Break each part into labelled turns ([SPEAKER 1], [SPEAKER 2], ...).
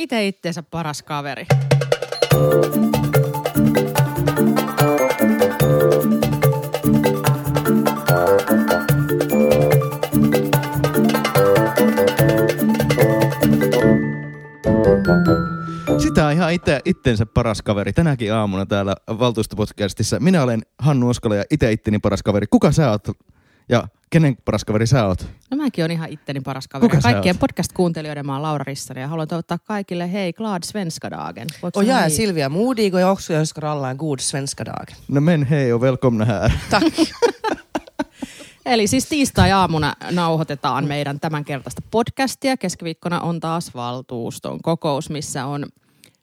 [SPEAKER 1] Itse itteensä paras kaveri.
[SPEAKER 2] Sitä on ihan itse, itsensä paras kaveri. Tänäkin aamuna täällä valtuustopodcastissa. Minä olen Hannu Oskala ja itse itteni paras kaveri. Kuka sä oot? Ja kenen paras kaveri sä oot?
[SPEAKER 1] No mäkin on ihan itteni paras kaveri.
[SPEAKER 2] Kuka sä
[SPEAKER 1] Kaikkien
[SPEAKER 2] oot?
[SPEAKER 1] podcast-kuuntelijoiden mä oon Laura Rissanen ja haluan toivottaa kaikille hei glad svenska dagen.
[SPEAKER 3] Och jag är
[SPEAKER 1] niin?
[SPEAKER 3] Silvia Modig och jag också önskar alla en god svenska dag.
[SPEAKER 2] No men hei och välkomna här.
[SPEAKER 3] Tack.
[SPEAKER 1] Eli siis tiistai-aamuna nauhoitetaan meidän tämänkertaista podcastia. Keskiviikkona on taas valtuuston kokous, missä on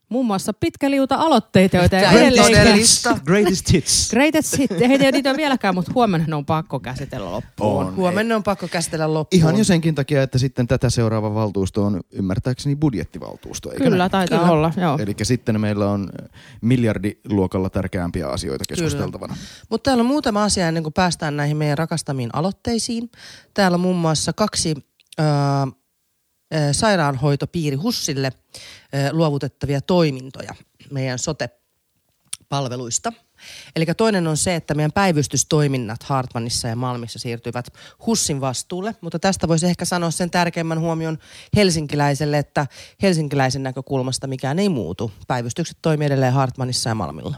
[SPEAKER 1] muun muassa pitkä liuta aloitteita, joita ei
[SPEAKER 3] ei todellista.
[SPEAKER 2] Greatest hits.
[SPEAKER 1] Greatest hit. Heitä ei niitä ole vieläkään, mutta huomenna ne on pakko käsitellä loppuun.
[SPEAKER 2] On.
[SPEAKER 3] Huomenna on pakko käsitellä loppuun.
[SPEAKER 2] Ihan jo senkin takia, että sitten tätä seuraava valtuusto on ymmärtääkseni budjettivaltuusto. Eikö
[SPEAKER 1] Kyllä,
[SPEAKER 2] näin?
[SPEAKER 1] taitaa
[SPEAKER 3] Kyllä.
[SPEAKER 1] olla, joo.
[SPEAKER 2] Eli sitten meillä on miljardiluokalla tärkeämpiä asioita keskusteltavana.
[SPEAKER 3] Mutta täällä on muutama asia ennen kuin päästään näihin meidän rakastamiin aloitteisiin. Täällä on muun muassa kaksi ö, ö, sairaanhoitopiiri Hussille luovutettavia toimintoja meidän sote-palveluista. Eli toinen on se, että meidän päivystystoiminnat Hartmanissa ja Malmissa siirtyvät Hussin vastuulle, mutta tästä voisi ehkä sanoa sen tärkeimmän huomion helsinkiläiselle, että helsinkiläisen näkökulmasta mikään ei muutu. Päivystykset toimii edelleen Hartmanissa ja Malmilla.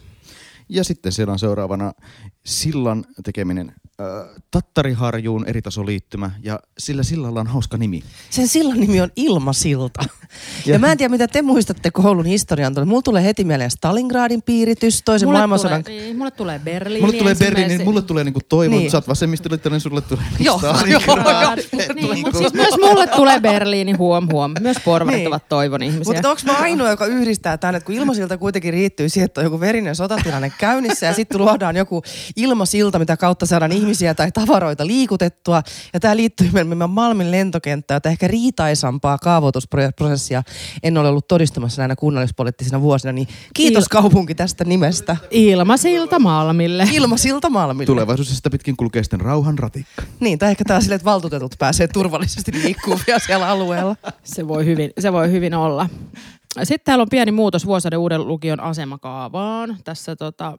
[SPEAKER 2] Ja sitten siellä on seuraavana sillan tekeminen äh, Tattariharjuun eritasoliittymä ja sillä sillalla on hauska nimi.
[SPEAKER 3] Sen sillan nimi on Ilmasilta. Ja,
[SPEAKER 2] Ja-
[SPEAKER 3] mä en tiedä, mitä te muistatte koulun historian. Mulla tulee heti mieleen Stalingradin piiritys, toisen
[SPEAKER 1] Mulle
[SPEAKER 3] maailmansodan...
[SPEAKER 1] tulee, niin, mulle tulee Berliini
[SPEAKER 2] Mulle tulee Berliini, mulle tulee niinku toivon,
[SPEAKER 3] Niin.
[SPEAKER 2] niin. sä oot vasemmistoliittinen, sulle tulee
[SPEAKER 3] Joo,
[SPEAKER 2] Stalingrad.
[SPEAKER 3] joo,
[SPEAKER 1] Niin, mutta siis myös mulle tulee Berliini, huom huom. Myös porvarit
[SPEAKER 3] Niin.
[SPEAKER 1] ovat toivon ihmisiä.
[SPEAKER 3] Mutta onko mä ainoa, joka yhdistää tämän, että kun ilmasilta kuitenkin riittyy siihen, että on joku verinen sotatilanne käynnissä ja sitten luodaan joku ilmasilta, mitä kautta saadaan ihmisiä tai tavaroita liikutettua. Ja tämä liittyy meidän Malmin lentokenttään, että ehkä riitaisampaa kaavoitusprosessia en ole ollut todistamassa näinä kunnallispoliittisina vuosina. Niin kiitos
[SPEAKER 1] Il-
[SPEAKER 3] kaupunki tästä nimestä.
[SPEAKER 1] Ilmasilta Malmille.
[SPEAKER 3] Ilmasilta Malmille.
[SPEAKER 2] Tulevaisuudessa sitä pitkin kulkee sitten rauhan ratikka.
[SPEAKER 3] Niin, tai ehkä tää silleen, että valtuutetut pääsee turvallisesti liikkumaan vielä siellä alueella.
[SPEAKER 1] Se voi hyvin, se voi hyvin olla. Sitten täällä on pieni muutos Vuosaaren uuden lukion asemakaavaan. Tässä tota,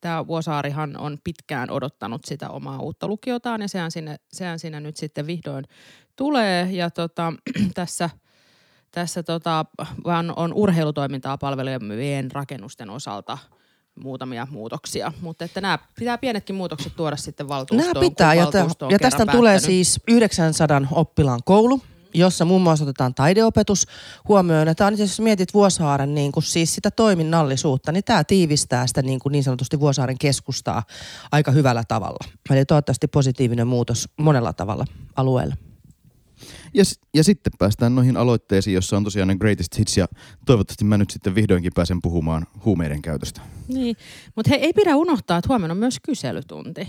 [SPEAKER 1] tämä Vuosaarihan on pitkään odottanut sitä omaa uutta lukiotaan ja sehän sinne, sehän sinne nyt sitten vihdoin tulee. Ja tota, tässä, tässä tota, vaan on urheilutoimintaa palvelevien rakennusten osalta muutamia muutoksia, mutta että nämä pitää pienetkin muutokset tuoda sitten valtuustoon.
[SPEAKER 3] Nämä pitää, ja, tä- ja tästä tulee siis 900 oppilaan koulu, jossa muun muassa otetaan taideopetus huomioon. Ja tämä on itse asiassa, jos mietit Vuosaaren niin kuin siis sitä toiminnallisuutta, niin tämä tiivistää sitä niin, kuin niin sanotusti Vuosaaren keskustaa aika hyvällä tavalla. Eli toivottavasti positiivinen muutos monella tavalla alueella.
[SPEAKER 2] Ja, ja sitten päästään noihin aloitteisiin, jossa on tosiaan ne greatest hits ja toivottavasti mä nyt sitten vihdoinkin pääsen puhumaan huumeiden käytöstä.
[SPEAKER 1] Niin, mutta hei, ei pidä unohtaa, että huomenna on myös kyselytunti.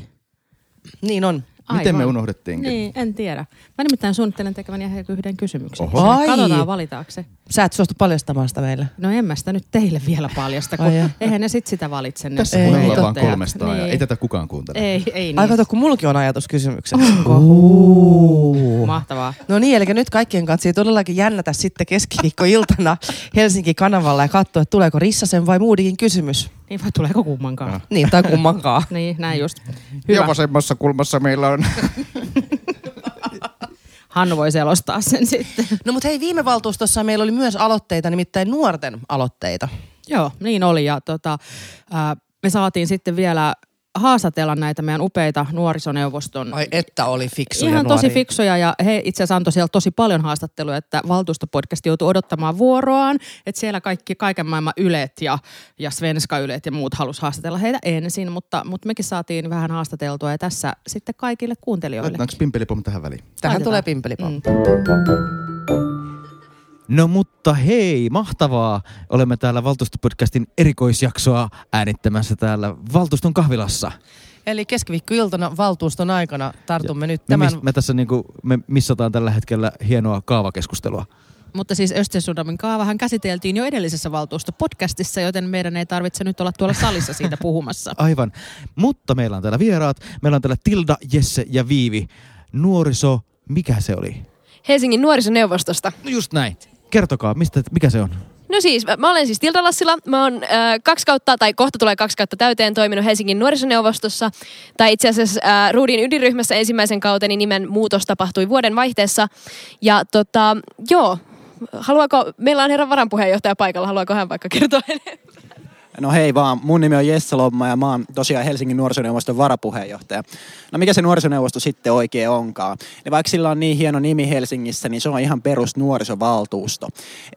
[SPEAKER 3] Niin on.
[SPEAKER 2] Miten me
[SPEAKER 1] Aivan.
[SPEAKER 2] unohdettiinkin?
[SPEAKER 1] Niin, en tiedä. Mä nimittäin suunnittelen tekeväni ihan yhden kysymyksen.
[SPEAKER 2] Oho.
[SPEAKER 3] Ai.
[SPEAKER 1] Katsotaan valitaanko se.
[SPEAKER 3] Sä et suostu paljastamaan sitä meille.
[SPEAKER 1] No en mä sitä nyt teille vielä paljasta, kun
[SPEAKER 3] Ai
[SPEAKER 1] eihän ne sit sitä valitse.
[SPEAKER 2] Tässä
[SPEAKER 3] Ei,
[SPEAKER 2] ei,
[SPEAKER 3] niin
[SPEAKER 2] ollaan vaan
[SPEAKER 1] totta.
[SPEAKER 2] kolmestaan ja
[SPEAKER 1] Niin.
[SPEAKER 2] ei tätä kukaan kuuntele.
[SPEAKER 1] Ei, ei niin.
[SPEAKER 3] Ai kato, kun mullakin on ajatus kysymyksessä.
[SPEAKER 1] Mahtavaa.
[SPEAKER 3] No niin, eli nyt kaikkien kanssa todellakin jännätä sitten keskiviikkoiltana Helsinki-kanavalla ja katsoa, että tuleeko Rissasen vai Moodikin kysymys.
[SPEAKER 1] Niin vai tuleeko kummankaan?
[SPEAKER 2] Ah.
[SPEAKER 3] Niin, tai kummankaan.
[SPEAKER 1] Niin, näin just.
[SPEAKER 2] Ja
[SPEAKER 1] Hyvä.
[SPEAKER 2] vasemmassa kulmassa meillä on...
[SPEAKER 1] Hannu voi selostaa sen sitten.
[SPEAKER 3] No mutta hei, viime valtuustossa meillä oli myös aloitteita, nimittäin nuorten aloitteita.
[SPEAKER 1] Joo, niin oli. Ja tota, ää, me saatiin sitten vielä haastatella näitä meidän upeita nuorisoneuvoston
[SPEAKER 3] Ai että oli fiksuja
[SPEAKER 1] Ihan tosi
[SPEAKER 3] nuoria.
[SPEAKER 1] fiksuja ja he itse asiassa antoi siellä tosi paljon haastatteluja, että valtuustopodcast joutui odottamaan vuoroaan. Että siellä kaikki kaiken maailman ylet ja, ja svenska ylet ja muut halus haastatella heitä ensin, mutta, mutta mekin saatiin vähän haastateltua ja tässä sitten kaikille kuuntelijoille.
[SPEAKER 2] Laitetaanko pimpelipom tähän väliin?
[SPEAKER 3] Tähän
[SPEAKER 1] Laitetaan.
[SPEAKER 3] tulee pimpelipom.
[SPEAKER 1] Mm.
[SPEAKER 2] No mutta hei, mahtavaa. Olemme täällä valtuustopodcastin erikoisjaksoa äänittämässä täällä valtuuston kahvilassa.
[SPEAKER 3] Eli keskiviikkoiltana valtuuston aikana tartumme nyt
[SPEAKER 2] Me,
[SPEAKER 3] tämän...
[SPEAKER 2] mis, me tässä niinku, me missataan tällä hetkellä hienoa kaavakeskustelua.
[SPEAKER 1] Mutta siis Östersundamin kaavahan käsiteltiin jo edellisessä valtuustopodcastissa, joten meidän ei tarvitse nyt olla tuolla salissa siitä puhumassa.
[SPEAKER 2] Aivan. Mutta meillä on täällä vieraat. Meillä on täällä Tilda, Jesse ja Viivi. Nuoriso, mikä se oli?
[SPEAKER 4] Helsingin nuorisoneuvostosta.
[SPEAKER 2] No just näin. Kertokaa, mistä, mikä se on?
[SPEAKER 4] No siis, mä- olen siis Tilda Lassila. Mä oon äh, kaksi kautta, tai kohta tulee kaksi kautta täyteen toiminut Helsingin nuorisoneuvostossa. Tai itse asiassa äh, Ruudin ydinryhmässä ensimmäisen kauteni nimen muutos tapahtui vuoden vaihteessa. Ja tota, joo, haluaako, meillä on herran varanpuheenjohtaja paikalla, haluaako hän vaikka kertoa enemmän?
[SPEAKER 5] No hei vaan, mun nimi on Jesse Lomma ja mä oon tosiaan Helsingin nuorisoneuvoston varapuheenjohtaja. No mikä se nuorisoneuvosto sitten oikein onkaan? Ja vaikka sillä on niin hieno nimi Helsingissä, niin se on ihan perus nuorisovaltuusto.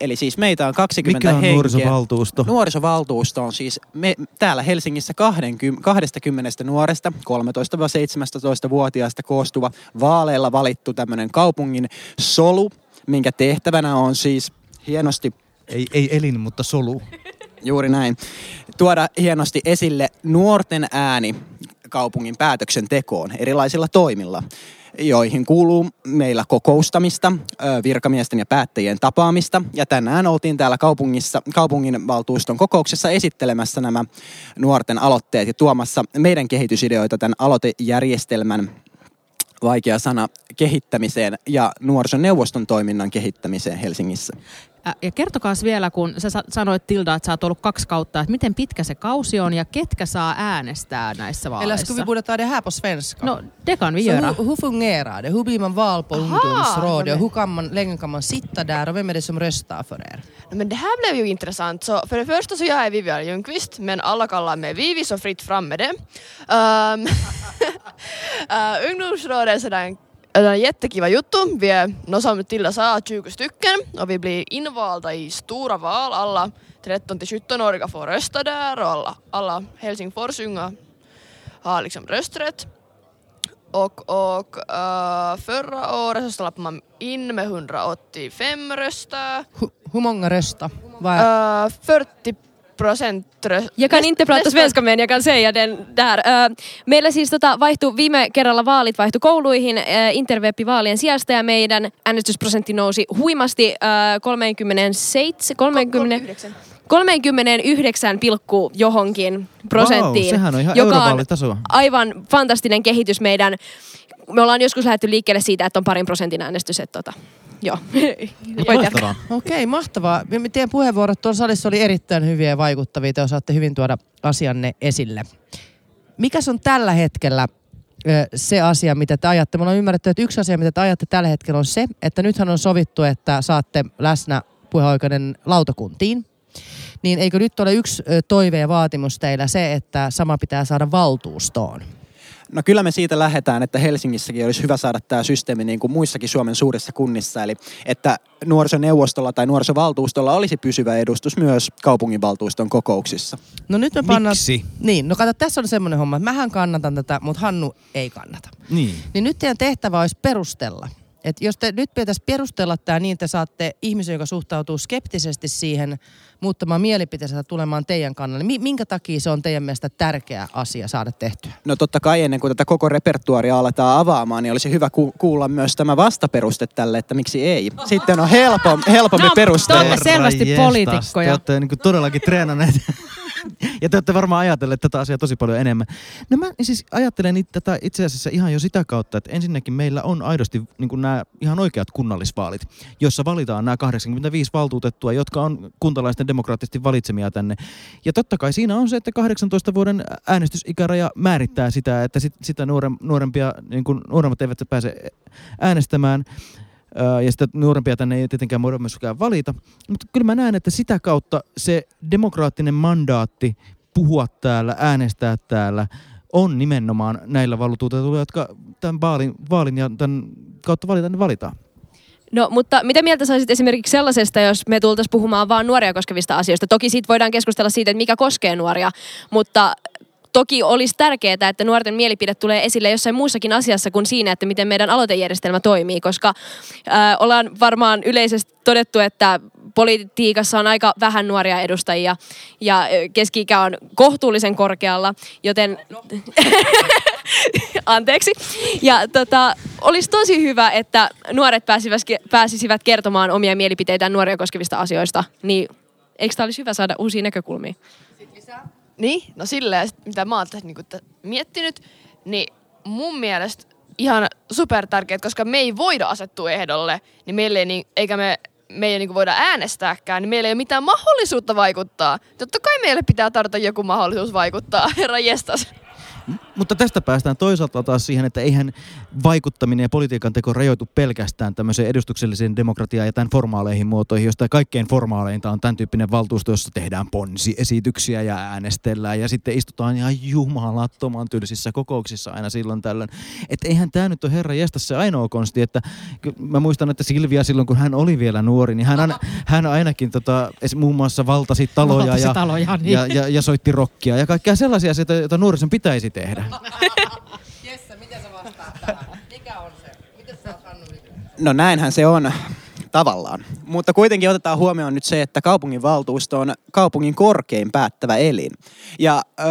[SPEAKER 5] Eli siis meitä on 20
[SPEAKER 2] Mikä on
[SPEAKER 5] henkeä.
[SPEAKER 2] nuorisovaltuusto?
[SPEAKER 5] Nuorisovaltuusto on siis me, täällä Helsingissä 20, 20 nuoresta, 13-17-vuotiaasta koostuva, vaaleilla valittu tämmöinen kaupungin solu, minkä tehtävänä on siis hienosti
[SPEAKER 2] Ei, ei elin, mutta solu.
[SPEAKER 5] Juuri näin. Tuoda hienosti esille nuorten ääni kaupungin päätöksentekoon erilaisilla toimilla, joihin kuuluu meillä kokoustamista, virkamiesten ja päättäjien tapaamista. Ja tänään oltiin täällä kaupungissa, kaupunginvaltuuston kokouksessa esittelemässä nämä nuorten aloitteet ja tuomassa meidän kehitysideoita tämän aloitejärjestelmän vaikea sana, kehittämiseen ja nuorisoneuvoston toiminnan kehittämiseen Helsingissä.
[SPEAKER 1] Ja kertokaa vielä, kun sä sa- sanoit Tilda, että sä oot ollut kaksi kautta, että miten pitkä se kausi on ja ketkä saa äänestää näissä
[SPEAKER 3] Eller
[SPEAKER 1] vaaleissa?
[SPEAKER 3] ska vi borde ta det här på svenska?
[SPEAKER 1] No, det kan vi
[SPEAKER 3] Så
[SPEAKER 1] göra.
[SPEAKER 3] hur, hur fungerar det? Hur blir man vald på ungdomsrådet?
[SPEAKER 6] okej.
[SPEAKER 3] Hur kan man, länge kan man sitta där och vem är det som röstar för er?
[SPEAKER 6] Men det här blev ju intressant. Så för det första så jag är Vivian Ljungqvist, men alla kallar mig Vivi, så fritt fram med det. Um, uh, ungdomsrådet är sådär en en jättekiva juttu. Vi är, no som Tilda sa, 20 stycken och vi blir invalda i stora val. Alla 13 till 17-åriga får rösta där och alla, alla Helsingfors unga har liksom rösträtt. Och, och uh, förra året så slapp man in med 185 röster.
[SPEAKER 3] Hur, hur många är,
[SPEAKER 6] Uh, 40 procent.
[SPEAKER 4] Jag kan inte prata svenska men jag kan säga den där. Meillä siis tota vaihtui viime kerralla vaalit vaihtui kouluihin ö, interweb-vaalien sijasta ja meidän äänestysprosentti nousi huimasti ö, 37, 30,
[SPEAKER 6] 39.
[SPEAKER 4] 39 pilkku johonkin prosenttiin.
[SPEAKER 2] Vau, sehän on ihan
[SPEAKER 4] joka on aivan fantastinen kehitys meidän. Me ollaan joskus lähdetty liikkeelle siitä, että on parin prosentin äänestys. Että tota, joo.
[SPEAKER 2] Mahtavaa.
[SPEAKER 3] Okei, mahtavaa. Me- Teidän puheenvuorot tuolla salissa oli erittäin hyviä ja vaikuttavia. Te osaatte hyvin tuoda asianne esille. Mikäs on tällä hetkellä se asia, mitä te ajatte? Me ollaan ymmärretty, että yksi asia, mitä te ajatte tällä hetkellä on se, että nythän on sovittu, että saatte läsnä puheoikeuden lautakuntiin. Niin eikö nyt ole yksi toive ja vaatimus teillä se, että sama pitää saada valtuustoon?
[SPEAKER 5] No kyllä me siitä lähdetään, että Helsingissäkin olisi hyvä saada tämä systeemi niin kuin muissakin Suomen suurissa kunnissa. Eli että nuorisoneuvostolla tai nuorisovaltuustolla olisi pysyvä edustus myös kaupunginvaltuuston kokouksissa.
[SPEAKER 3] No nyt me pannaan...
[SPEAKER 2] Miksi?
[SPEAKER 3] Niin, no kato, tässä on semmoinen homma, että mähän kannatan tätä, mutta Hannu ei kannata.
[SPEAKER 2] Niin.
[SPEAKER 3] Niin nyt teidän tehtävä olisi perustella. Et jos te nyt pitäisi perustella tämä niin, te saatte ihmisen, joka suhtautuu skeptisesti siihen muuttamaan mielipiteensä tulemaan teidän kannalle. Mi- minkä takia se on teidän mielestä tärkeä asia saada tehtyä?
[SPEAKER 5] No totta kai ennen kuin tätä koko repertuaria aletaan avaamaan, niin olisi hyvä ku- kuulla myös tämä vastaperuste tälle, että miksi ei. Sitten on helpom, helpompi
[SPEAKER 1] No,
[SPEAKER 5] perustella.
[SPEAKER 1] te olette selvästi poliitikkoja.
[SPEAKER 2] Te olette niin todellakin treenanneet. Ja te olette varmaan ajatelleet tätä asiaa tosi paljon enemmän. No mä siis ajattelen tätä itse asiassa ihan jo sitä kautta, että ensinnäkin meillä on aidosti niin nämä ihan oikeat kunnallisvaalit, jossa valitaan nämä 85 valtuutettua, jotka on kuntalaisten demokraattisesti valitsemia tänne. Ja totta kai siinä on se, että 18 vuoden äänestysikäraja määrittää sitä, että sit, sitä nuorem, nuorempia, niin nuoremmat eivät pääse äänestämään. Ja sitä nuorempia tänne ei tietenkään voida myöskään valita. Mutta kyllä mä näen, että sitä kautta se demokraattinen mandaatti puhua täällä, äänestää täällä, on nimenomaan näillä valtuutetuilla, jotka tämän vaalin, vaalin ja tämän kautta valitaan, niin valitaan.
[SPEAKER 4] No, mutta mitä mieltä saisit esimerkiksi sellaisesta, jos me tultaisiin puhumaan vaan nuoria koskevista asioista? Toki siitä voidaan keskustella siitä, että mikä koskee nuoria, mutta toki olisi tärkeää, että nuorten mielipide tulee esille jossain muussakin asiassa kuin siinä, että miten meidän aloitejärjestelmä toimii, koska ää, ollaan varmaan yleisesti todettu, että politiikassa on aika vähän nuoria edustajia ja keski-ikä on kohtuullisen korkealla, joten anteeksi. Ja tota, olisi tosi hyvä, että nuoret pääsisivät kertomaan omia mielipiteitään nuoria koskevista asioista. Niin eikö tämä olisi hyvä saada uusia näkökulmia?
[SPEAKER 6] Niin, no silleen, sit mitä mä oon tässä niinku miettinyt, niin mun mielestä ihan super tärkeät, koska me ei voida asettua ehdolle, niin meille ei, niin, eikä me, me ei niin voida äänestääkään, niin meillä ei ole mitään mahdollisuutta vaikuttaa. Totta kai meille pitää tarjota joku mahdollisuus vaikuttaa, herra jestas.
[SPEAKER 2] Mutta tästä päästään toisaalta taas siihen, että eihän vaikuttaminen ja politiikan teko rajoitu pelkästään tämmöiseen edustukselliseen demokratiaan ja tämän formaaleihin muotoihin, josta kaikkein formaaleinta on tämän tyyppinen valtuusto, jossa tehdään ponsiesityksiä ja äänestellään ja sitten istutaan ihan jumalattoman tylsissä kokouksissa aina silloin tällöin. Että eihän tämä nyt ole herra jästä se ainoa konsti, että mä muistan, että Silvia silloin kun hän oli vielä nuori, niin hän, aina, hän ainakin tota, muun muassa valtasi taloja,
[SPEAKER 1] Valtasi
[SPEAKER 2] ja,
[SPEAKER 1] taloja, niin.
[SPEAKER 2] ja, ja, ja soitti rockia ja kaikkea sellaisia asioita, joita nuorison pitäisi tehdä.
[SPEAKER 3] Jesse, miten sä vastaat tähän? Mikä on se? Miten sä oot Hannu
[SPEAKER 5] No näinhän se on tavallaan. Mutta kuitenkin otetaan huomioon nyt se, että kaupunginvaltuusto on kaupungin korkein päättävä elin. Ja ö,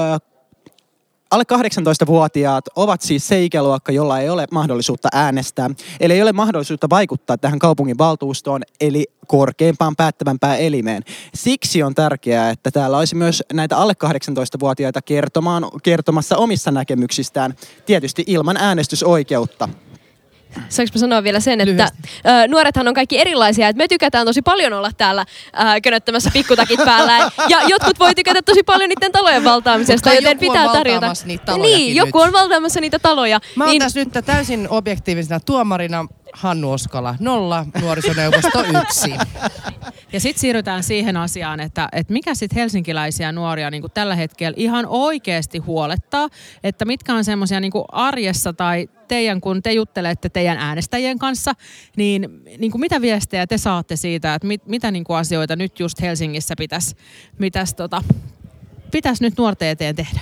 [SPEAKER 5] alle 18-vuotiaat ovat siis se ikäluokka, jolla ei ole mahdollisuutta äänestää. Eli ei ole mahdollisuutta vaikuttaa tähän kaupungin valtuustoon, eli korkeimpaan päättävämpään elimeen. Siksi on tärkeää, että täällä olisi myös näitä alle 18-vuotiaita kertomaan, kertomassa omissa näkemyksistään, tietysti ilman äänestysoikeutta.
[SPEAKER 4] Saanko mä sanoa vielä sen, että ö, nuorethan on kaikki erilaisia. Et me tykätään tosi paljon olla täällä ö, könöttämässä pikkutakit päällä. Ja jotkut voi tykätä tosi paljon niiden talojen valtaamisesta,
[SPEAKER 3] Mutta
[SPEAKER 4] joten
[SPEAKER 3] joku on
[SPEAKER 4] pitää tarjota.
[SPEAKER 3] niitä
[SPEAKER 4] Niin, joku
[SPEAKER 3] nyt.
[SPEAKER 4] on valtaamassa niitä taloja.
[SPEAKER 3] Mä oon
[SPEAKER 4] niin,
[SPEAKER 3] tässä nyt täysin objektiivisena tuomarina Hannu Oskala, nolla, nuorisoneuvosto yksi.
[SPEAKER 1] Ja sitten siirrytään siihen asiaan, että, että mikä sitten helsinkiläisiä nuoria niin tällä hetkellä ihan oikeasti huolettaa, että mitkä on semmoisia niin arjessa tai teidän, kun te juttelette teidän äänestäjien kanssa, niin, niin kuin mitä viestejä te saatte siitä, että mit, mitä niin kuin asioita nyt just Helsingissä pitäisi pitäis, tota, pitäis nyt nuorten eteen tehdä?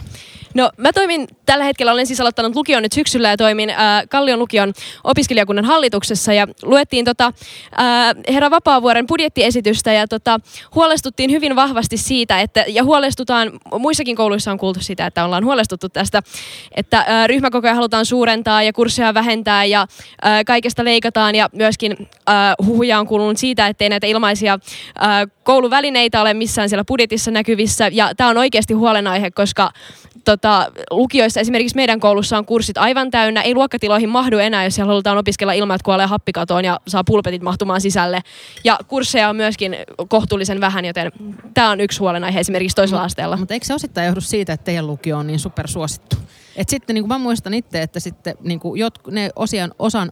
[SPEAKER 4] No mä toimin tällä hetkellä, olen siis aloittanut lukion nyt syksyllä ja toimin äh, Kallion lukion opiskelijakunnan hallituksessa. Ja luettiin tota, äh, herra Vapaavuoren budjettiesitystä ja tota, huolestuttiin hyvin vahvasti siitä, että, ja huolestutaan, muissakin kouluissa on kuultu sitä, että ollaan huolestuttu tästä, että äh, ryhmäkokoja halutaan suurentaa ja kursseja vähentää ja äh, kaikesta leikataan. Ja myöskin äh, huhuja on kuulunut siitä, ettei näitä ilmaisia äh, kouluvälineitä ole missään siellä budjetissa näkyvissä. Ja tämä on oikeasti huolenaihe, koska tota, lukioissa esimerkiksi meidän koulussa on kurssit aivan täynnä, ei luokkatiloihin mahdu enää, jos siellä halutaan opiskella ilman, että kuolee happikatoon ja saa pulpetit mahtumaan sisälle. Ja kursseja on myöskin kohtuullisen vähän, joten tämä on yksi huolenaihe esimerkiksi toisella asteella.
[SPEAKER 1] Mutta eikö se osittain johdu siitä, että teidän lukio on niin supersuosittu? Et sitten niin kuin mä muistan itse, että sitten niin kuin jot, ne osian, osan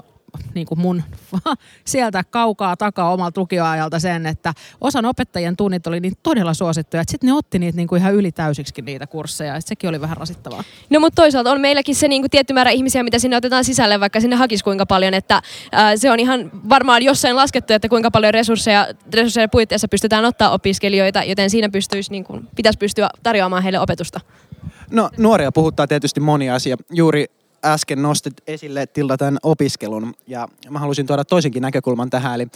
[SPEAKER 1] niin kuin mun sieltä kaukaa takaa omalta lukioajalta sen, että osan opettajien tunnit oli niin todella suosittuja, että sitten ne otti niitä niin kuin ihan ylitäysiksikin niitä kursseja, ja sekin oli vähän rasittavaa.
[SPEAKER 4] No mutta toisaalta on meilläkin se niin kuin tietty määrä ihmisiä, mitä sinne otetaan sisälle, vaikka sinne hakisi kuinka paljon, että ää, se on ihan varmaan jossain laskettu, että kuinka paljon resursseja, resursseja puitteissa pystytään ottaa opiskelijoita, joten siinä pystyisi, niin kuin, pitäisi pystyä tarjoamaan heille opetusta.
[SPEAKER 5] No nuoria puhuttaa tietysti moni asia. Juuri äsken nostit esille Tilda tämän opiskelun ja mä halusin tuoda toisenkin näkökulman tähän. Eli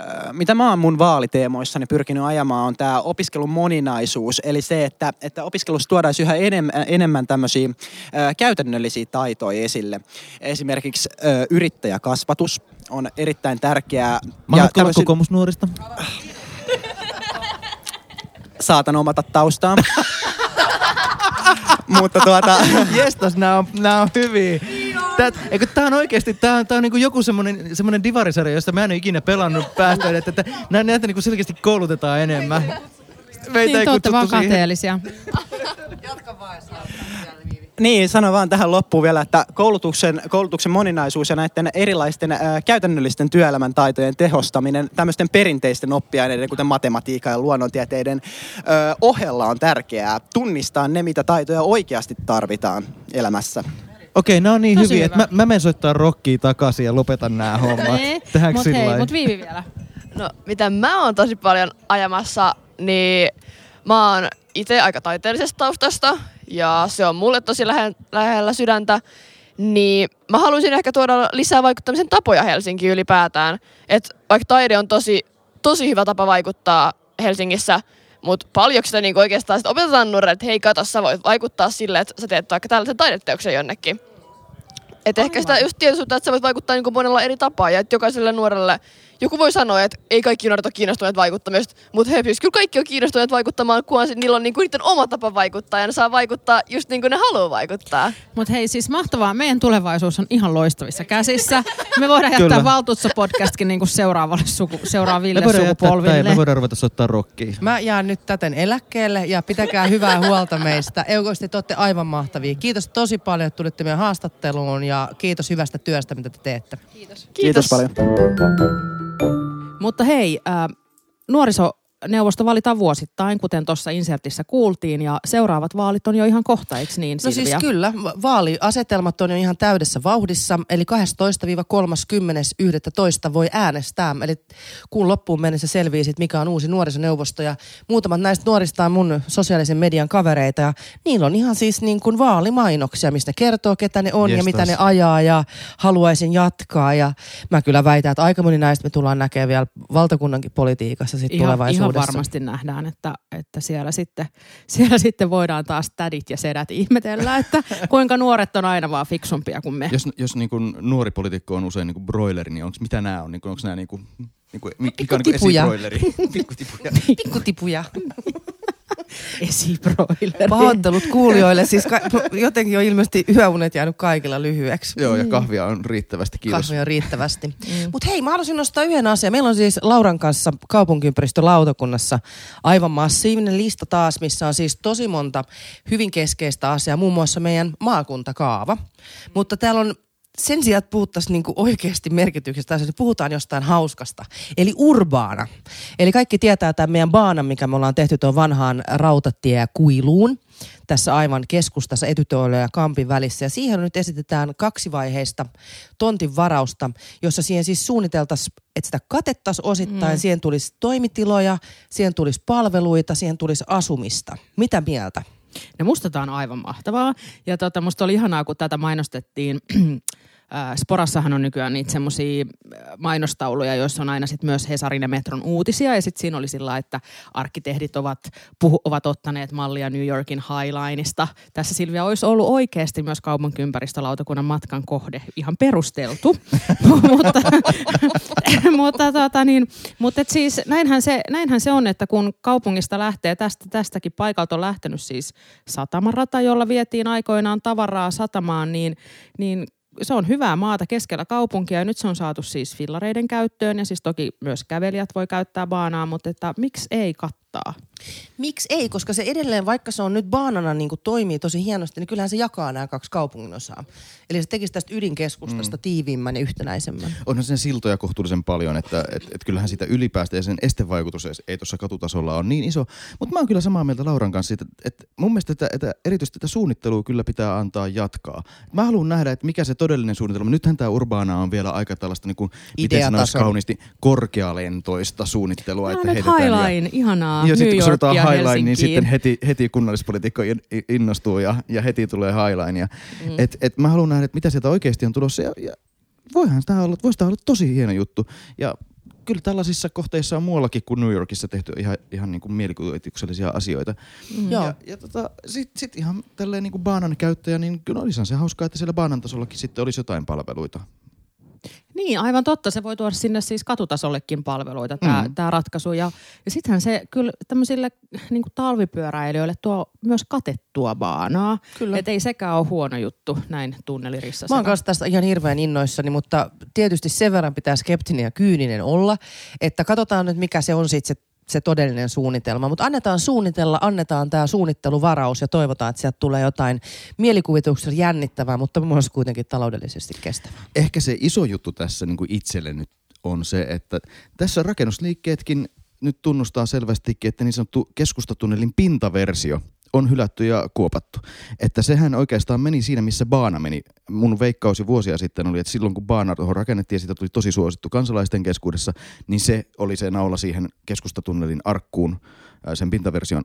[SPEAKER 5] äh, mitä mä oon mun vaaliteemoissani pyrkinyt ajamaan on tämä opiskelun moninaisuus. Eli se, että, että opiskelussa tuodaan yhä enemmän, enemmän tämmöisiä äh, käytännöllisiä taitoja esille. Esimerkiksi äh, yrittäjäkasvatus on erittäin tärkeää.
[SPEAKER 2] Mahdotko olla
[SPEAKER 5] tämmöisiä-
[SPEAKER 2] kokoomusnuorista?
[SPEAKER 5] saatan omata taustaa. Mutta tuota,
[SPEAKER 2] Jestas, nää on, nää on hyviä. Tää, eikö, tää on oikeesti, tää on, tää on niinku joku semmonen, semmonen divarisarja, josta mä en ole ikinä pelannut päästöön, että, että nä, näitä niinku selkeästi koulutetaan enemmän. Meitä
[SPEAKER 1] Niin, te olette vaan kateellisia.
[SPEAKER 5] Niin, sano vaan tähän loppuun vielä, että koulutuksen, koulutuksen moninaisuus ja näiden erilaisten ää, käytännöllisten työelämän taitojen tehostaminen tämmöisten perinteisten oppiaineiden, kuten matematiikan ja luonnontieteiden ää, ohella on tärkeää. Tunnistaa ne, mitä taitoja oikeasti tarvitaan elämässä.
[SPEAKER 2] Okei, nää on niin
[SPEAKER 1] Tosi
[SPEAKER 2] hyviä, että mä, mä menen soittaa rockia takaisin ja lopetan nämä hommat. Tehdäänkö
[SPEAKER 1] Mut
[SPEAKER 2] sillä
[SPEAKER 1] hei, mut Viivi vielä.
[SPEAKER 6] No, mitä mä oon tosi paljon ajamassa, niin mä oon itse aika taiteellisesta taustasta ja se on mulle tosi lähe, lähellä sydäntä. Niin mä haluaisin ehkä tuoda lisää vaikuttamisen tapoja Helsinkiin ylipäätään. Et vaikka taide on tosi, tosi hyvä tapa vaikuttaa Helsingissä, mutta paljonko sitä niinku oikeastaan sit opetetaan nuorille, että hei kato, sä voit vaikuttaa sille, että sä teet vaikka tällaisen taideteoksen jonnekin. Et ehkä sitä just tietoisuutta, että sä voit vaikuttaa niin monella eri tapaa ja että jokaiselle nuorelle joku voi sanoa, että ei kaikki nuoret ole kiinnostuneet vaikuttamisesta, mutta he kyllä kaikki on kiinnostuneet vaikuttamaan, kunhan se- niillä on niinku niiden oma tapa vaikuttaa ja ne saa vaikuttaa just niin kuin ne haluaa vaikuttaa.
[SPEAKER 1] Mutta hei siis mahtavaa, meidän tulevaisuus on ihan loistavissa käsissä. Me voidaan jättää
[SPEAKER 2] Kyllä.
[SPEAKER 1] Valtuutso-podcastkin niinku seuraavalle suku, seuraaville
[SPEAKER 2] Me voidaan jättää
[SPEAKER 1] sukupolville.
[SPEAKER 2] me voidaan ruveta soittaa rockia.
[SPEAKER 3] Mä jään nyt täten eläkkeelle ja pitäkää hyvää huolta meistä. Eukosti, te olette aivan mahtavia. Kiitos tosi paljon, että tulitte meidän haastatteluun ja kiitos hyvästä työstä, mitä te teette.
[SPEAKER 6] Kiitos.
[SPEAKER 5] Kiitos paljon.
[SPEAKER 1] Mutta hei, äh, nuorisoneuvosto valitaan vuosittain, kuten tuossa insertissä kuultiin, ja seuraavat vaalit on jo ihan kohta, eikö niin
[SPEAKER 3] No
[SPEAKER 1] Silvia?
[SPEAKER 3] siis kyllä, va- vaaliasetelmat on jo ihan täydessä vauhdissa, eli 12-30.11. voi äänestää. Eli kuun loppuun mennessä selviää sit, mikä on uusi nuorisoneuvosto. Ja muutamat näistä nuorista on mun sosiaalisen median kavereita, ja niillä on ihan siis niin kuin vaalimainoksia, mistä ne kertoo, ketä ne on ja
[SPEAKER 2] Jestas.
[SPEAKER 3] mitä ne ajaa, ja haluaisin jatkaa. Ja mä kyllä väitän, että aika moni näistä me tullaan näkemään vielä valtakunnankin politiikassa sit
[SPEAKER 1] ihan,
[SPEAKER 3] tulevaisuudessa.
[SPEAKER 1] ihan varmasti nähdään, että, että siellä, sitten, siellä sitten voidaan taas tädit ja sedät ihmetellä, että kuinka nuoret on aina vaan fiksumpia kuin me.
[SPEAKER 2] Jos, jos niin kuin nuori poliitikko on usein niin kuin broileri, niin onko mitä nämä on? Niin kuin, onko nämä niin kuin, niin kuin, mikä on niin kuin esibroileri? Pikkutipuja.
[SPEAKER 3] Pikkutipuja.
[SPEAKER 1] Esibroileri.
[SPEAKER 3] Pahoittelut kuulijoille. Siis ka- jotenkin on ilmeisesti yöunet jäänyt kaikilla lyhyeksi.
[SPEAKER 2] Joo, ja kahvia on riittävästi, kiitos.
[SPEAKER 3] Kahvia riittävästi. Mm. Mutta hei, mä haluaisin nostaa yhden asian. Meillä on siis Lauran kanssa kaupunkiympäristölautakunnassa aivan massiivinen lista taas, missä on siis tosi monta hyvin keskeistä asiaa, muun muassa meidän maakuntakaava. Mutta täällä on sen sijaan, että puhuttaisiin niinku oikeasti merkityksestä, niin puhutaan jostain hauskasta. Eli urbaana. Eli kaikki tietää tämän meidän baanan, mikä me ollaan tehty tuon vanhaan rautatiekuiluun tässä aivan keskustassa Etytoille ja Kampin välissä. Ja siihen nyt esitetään kaksivaiheista tontin varausta, jossa siihen siis suunniteltaisiin, että sitä katettaisiin osittain. Mm. Siihen tulisi toimitiloja, siihen tulisi palveluita, siihen tulisi asumista. Mitä mieltä?
[SPEAKER 1] Ja musta tää on aivan mahtavaa. Ja tota, musta oli ihanaa, kun tätä mainostettiin. Ää, Sporassahan on nykyään niitä semmoisia mainostauluja, joissa on aina sit myös Hesarin ja Metron uutisia. Ja sitten siinä oli sillä, että arkkitehdit ovat, puhu, ovat ottaneet mallia New Yorkin Highlineista. Tässä Silvia olisi ollut oikeasti myös kaupunkiympäristölautakunnan matkan kohde. Ihan perusteltu. mutta mutta, tota niin, mutta et siis näinhän se, näinhän se on, että kun kaupungista lähtee, tästä, tästäkin paikalta on lähtenyt siis satamarata, jolla vietiin aikoinaan tavaraa satamaan, niin, niin se on hyvää maata keskellä kaupunkia ja nyt se on saatu siis fillareiden käyttöön ja siis toki myös kävelijät voi käyttää baanaa, mutta että miksi ei kattaa?
[SPEAKER 3] Miksi ei? Koska se edelleen, vaikka se on nyt baanana niin kuin toimii tosi hienosti, niin kyllähän se jakaa nämä kaksi kaupungin osaa. Eli se tekisi tästä ydinkeskustasta mm. tiiviimmän ja yhtenäisemmän.
[SPEAKER 2] Onhan sen siltoja kohtuullisen paljon, että et, et kyllähän sitä ylipäästä ja sen estevaikutus ei- ei tuossa katutasolla ole niin iso. Mutta mä oon kyllä samaa mieltä Lauran kanssa siitä, että et mun mielestä että, että erityisesti tätä suunnittelua kyllä pitää antaa jatkaa. Mä haluan nähdä, että mikä se todellinen suunnitelma. Nythän tämä Urbaana on vielä aika tällaista, niin kuin, miten sanoisi kauniisti, korkealentoista suunnittelua.
[SPEAKER 1] Tämä
[SPEAKER 2] että
[SPEAKER 1] on nyt
[SPEAKER 2] heitetään ja-
[SPEAKER 1] Highline, ihanaa,
[SPEAKER 2] ja sitten kun sanotaan
[SPEAKER 1] Yorkia
[SPEAKER 2] Highline, niin sitten heti, heti kunnallispolitiikko in- in- innostuu ja, ja heti tulee Highline. Ja, mm. et, et mä haluan nähdä, että mitä sieltä oikeasti on tulossa. Ja, ja voihan tämä olla, voisi tämä olla tosi hieno juttu. Ja kyllä tällaisissa kohteissa on muuallakin kuin New Yorkissa tehty ihan, ihan niin kuin mielikuvituksellisia asioita.
[SPEAKER 3] Mm.
[SPEAKER 2] Ja, ja tota, sitten sit ihan tälleen niin kuin baanan käyttäjä, niin kyllä olisihan se hauskaa, että siellä baanan tasollakin sitten olisi jotain palveluita.
[SPEAKER 1] Niin, aivan totta. Se voi tuoda sinne siis katutasollekin palveluita, tämä
[SPEAKER 2] Mm.
[SPEAKER 1] mm. ratkaisu. Ja, ja sittenhän se kyllä tämmöisille niin talvipyöräilijöille tuo myös katettua baanaa.
[SPEAKER 3] Kyllä.
[SPEAKER 1] Että ei sekään ole huono juttu näin tunnelirissa.
[SPEAKER 3] Mä oon kanssa tästä ihan hirveän innoissani, mutta tietysti sen verran pitää skeptinen ja kyyninen olla, että katsotaan nyt mikä se on sitten se, se todellinen suunnitelma. Mutta annetaan suunnitella, annetaan tämä suunnitteluvaraus ja toivotaan, että sieltä tulee jotain mielikuvituksessa jännittävää, mutta myös kuitenkin taloudellisesti kestävää.
[SPEAKER 2] ehkä se iso juttu tässä niin kuin itselle nyt on se, että tässä rakennusliikkeetkin nyt tunnustaa selvästikin, että niin sanottu keskustatunnelin pintaversio on hylätty ja kuopattu. Että sehän oikeastaan meni siinä, missä Baana meni. Mun veikkaus jo vuosia sitten oli, että silloin kun Baana tuohon rakennettiin ja siitä tuli tosi suosittu kansalaisten keskuudessa, niin se oli se naula siihen keskustatunnelin arkkuun, sen pintaversion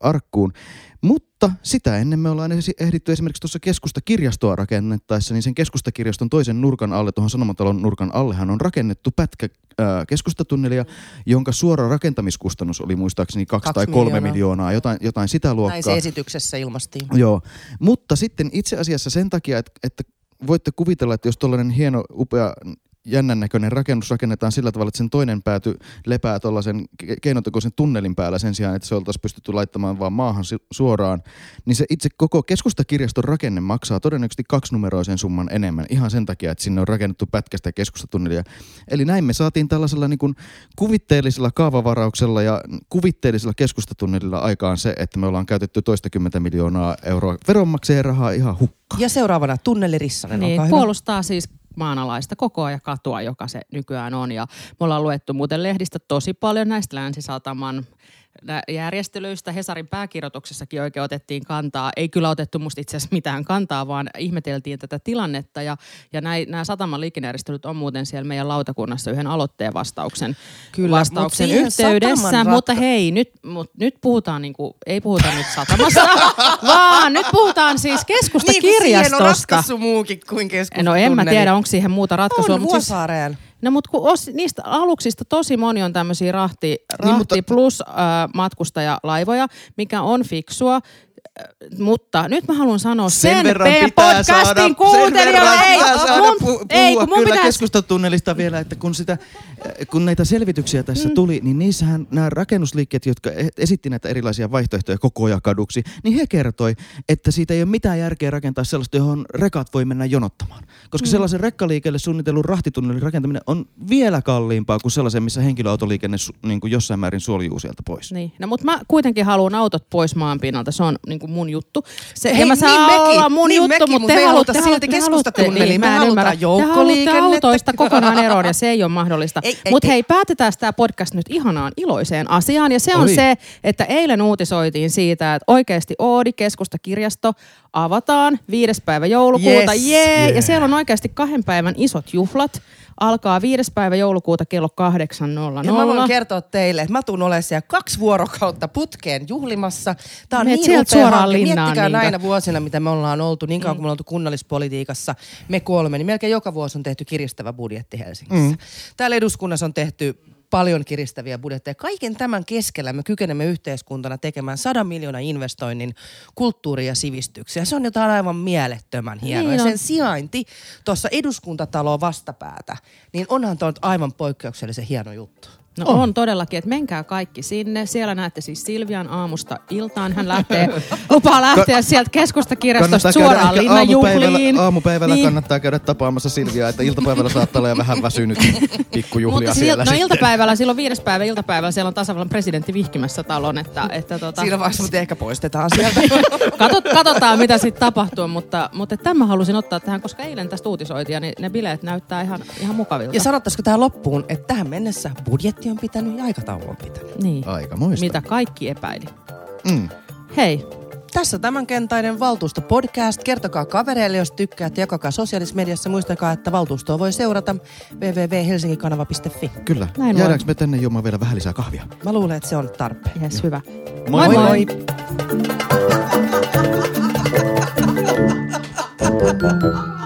[SPEAKER 2] arkkuun. Mutta sitä ennen me ollaan ehditty esimerkiksi tuossa keskustakirjastoa rakennettaessa, niin sen keskustakirjaston toisen nurkan alle, tuohon Sanomatalon nurkan allehan on rakennettu pätkä ää, keskustatunnelia, jonka suora rakentamiskustannus oli muistaakseni kaksi,
[SPEAKER 3] Kaksi
[SPEAKER 2] tai kolme
[SPEAKER 3] miljoonaa.
[SPEAKER 2] miljoonaa, jotain, jotain sitä luokkaa.
[SPEAKER 3] Näin se esityksessä ilmastiin.
[SPEAKER 2] Joo, mutta sitten itse asiassa sen takia, että, että voitte kuvitella, että jos tuollainen hieno, upea jännän näköinen rakennus rakennetaan sillä tavalla, että sen toinen pääty lepää tuollaisen ke- keinotekoisen tunnelin päällä sen sijaan, että se oltaisiin pystytty laittamaan vaan maahan suoraan, niin se itse koko keskustakirjaston rakenne maksaa todennäköisesti kaksinumeroisen summan enemmän ihan sen takia, että sinne on rakennettu pätkästä keskustatunnelia. Eli näin me saatiin tällaisella niin kuin kuvitteellisella kaavavarauksella ja kuvitteellisella keskustatunnelilla aikaan se, että me ollaan käytetty toistakymmentä miljoonaa euroa veronmaksajien rahaa ihan hukkaan.
[SPEAKER 3] Ja seuraavana tunneli Rissanen,
[SPEAKER 1] Niin,
[SPEAKER 3] olkaa hyvä.
[SPEAKER 1] puolustaa siis maanalaista kokoa ja katua, joka se nykyään on. Ja me ollaan luettu muuten lehdistä tosi paljon näistä Länsisataman järjestelyistä. Hesarin pääkirjoituksessakin oikein otettiin kantaa. Ei kyllä otettu musta itse asiassa mitään kantaa, vaan ihmeteltiin tätä tilannetta. Ja, ja näin, nämä sataman liikennejärjestelyt on muuten siellä meidän lautakunnassa yhden aloitteen vastauksen,
[SPEAKER 3] Kyllä,
[SPEAKER 1] vastauksen
[SPEAKER 3] mut siihen
[SPEAKER 1] yhteydessä.
[SPEAKER 3] sataman
[SPEAKER 1] Mutta
[SPEAKER 3] ratka-
[SPEAKER 1] hei, nyt, mut, nyt puhutaan, niinku, ei puhuta nyt satamasta, vaan nyt puhutaan siis keskusta
[SPEAKER 3] Niin, siihen on muukin kuin keskustunneli.
[SPEAKER 1] No en mä tiedä, onko siihen muuta ratkaisua.
[SPEAKER 3] On
[SPEAKER 1] mutta siis. No mutta kun os, niistä aluksista tosi moni on tämmöisiä rahti, rahti
[SPEAKER 2] Niin, mutta-
[SPEAKER 1] plus äh, matkustajalaivoja, mikä on fiksua. Mutta nyt mä haluan sanoa sen,
[SPEAKER 2] Sen verran pitää
[SPEAKER 1] podcastin
[SPEAKER 2] saada, sen verran
[SPEAKER 1] Ei,
[SPEAKER 2] pitää saada
[SPEAKER 1] mun,
[SPEAKER 2] pu-
[SPEAKER 1] ei, kun mun
[SPEAKER 2] kyllä
[SPEAKER 1] pitäisi
[SPEAKER 2] keskustatunnelista vielä, että kun, sitä, kun näitä selvityksiä tässä mm. tuli, niin niissähän nämä rakennusliikkeet, jotka e- esitti näitä erilaisia vaihtoehtoja kokoja kaduksi, niin he kertoi, että siitä ei ole mitään järkeä rakentaa sellaista, johon rekat voi mennä jonottamaan. Koska mm. sellaisen rekkaliikelle suunnitellun rahtitunnelin rakentaminen on vielä kalliimpaa kuin sellaisen, missä henkilöautoliikenne niin kuin jossain määrin suoljuu sieltä pois.
[SPEAKER 1] Niin, no mutta mä kuitenkin haluan autot pois maan pinnalta, se on niin kuin mun juttu. Se,
[SPEAKER 3] Hei,
[SPEAKER 1] ja mä
[SPEAKER 3] niin
[SPEAKER 1] saan
[SPEAKER 3] mekin,
[SPEAKER 1] olla mun
[SPEAKER 3] niin
[SPEAKER 1] juttu,
[SPEAKER 3] mekin,
[SPEAKER 1] mutta
[SPEAKER 3] mut
[SPEAKER 1] te
[SPEAKER 3] me
[SPEAKER 1] haluatte, te haluatte-
[SPEAKER 3] me
[SPEAKER 1] mä en ymmärrä. Te haluatte
[SPEAKER 3] joukkoliikennettä.
[SPEAKER 1] autoista kokonaan eroon ja se ei ole mahdollista. Mutta
[SPEAKER 3] ei.
[SPEAKER 1] hei, päätetään tämä podcast nyt ihanaan iloiseen asiaan ja se on
[SPEAKER 2] Oi.
[SPEAKER 1] se, että eilen uutisoitiin siitä, että oikeasti Oodi keskustakirjasto avataan viides päivä joulukuuta.
[SPEAKER 3] Yes.
[SPEAKER 1] Jee!
[SPEAKER 2] Yeah.
[SPEAKER 1] Ja siellä on oikeasti kahden päivän isot juhlat. Alkaa viides päivä joulukuuta kello 8.00.
[SPEAKER 3] Ja mä voin kertoa teille, että mä tuun olemaan siellä kaksi vuorokautta putkeen juhlimassa. Tää on
[SPEAKER 1] Meet
[SPEAKER 3] niin
[SPEAKER 1] sieltä
[SPEAKER 3] upea
[SPEAKER 1] suoraan
[SPEAKER 3] hanke.
[SPEAKER 1] linnaan
[SPEAKER 3] Miettikää
[SPEAKER 1] niinkö?
[SPEAKER 3] näinä vuosina, mitä me ollaan oltu, niin kauan kuin me ollaan oltu kunnallispolitiikassa, me kolme, niin melkein joka vuosi on tehty kiristävä budjetti Helsingissä. Mm. Täällä eduskunnassa on tehty paljon kiristäviä budjetteja. Kaiken tämän keskellä me kykenemme yhteiskuntana tekemään sadan miljoonan investoinnin kulttuuri- ja sivistykseen. Se on jotain aivan mielettömän hienoa.
[SPEAKER 1] Niin
[SPEAKER 3] ja sen sijainti tuossa eduskuntataloon vastapäätä, niin onhan tuo aivan poikkeuksellisen hieno juttu.
[SPEAKER 1] No on. on todellakin, että menkää kaikki sinne. Siellä näette siis Silvian aamusta iltaan. Hän lähtee, lupaa lähteä sieltä keskustakirjastosta suoraan linnanjuhliin.
[SPEAKER 2] aamupäivällä
[SPEAKER 1] Niin.
[SPEAKER 2] kannattaa käydä tapaamassa Silviaa, että iltapäivällä saattaa olla jo vähän väsynyt pikkujuhlia
[SPEAKER 1] Mutta
[SPEAKER 2] siellä
[SPEAKER 1] sil- no
[SPEAKER 2] sitten.
[SPEAKER 1] iltapäivällä, silloin viides päivä iltapäivällä, siellä on tasavallan presidentti vihkimässä talon, että, että tota,
[SPEAKER 3] Siinä vaiheessa mut ehkä poistetaan sieltä.
[SPEAKER 1] katot, katsotaan mitä sitten tapahtuu, mutta, mutta tämän mä halusin ottaa tähän, koska eilen tästä uutisoitiin ja ne, ne bileet näyttää ihan, ihan mukavilta.
[SPEAKER 3] ja sanottaisiko tähän loppuun, että tähän mennessä budjetti budjetti on pitänyt ja aikataulu on pitänyt.
[SPEAKER 1] Niin.
[SPEAKER 2] Aika muista.
[SPEAKER 1] Mitä kaikki epäili.
[SPEAKER 2] Mm.
[SPEAKER 1] Hei,
[SPEAKER 3] tässä tämän kentainen valtuusto podcast. Kertokaa kavereille, jos tykkäät, jakakaa sosiaalisessa mediassa. Muistakaa, että valtuustoa voi seurata www.helsinginkanava.fi.
[SPEAKER 2] Kyllä.
[SPEAKER 1] Näin
[SPEAKER 2] Jäädäänkö voi. me tänne juomaan vielä vähän lisää kahvia?
[SPEAKER 3] Mä luulen, että se on tarpeen.
[SPEAKER 1] Yes, hyvä.
[SPEAKER 2] Moi moi!
[SPEAKER 1] moi.
[SPEAKER 2] moi.
[SPEAKER 1] moi.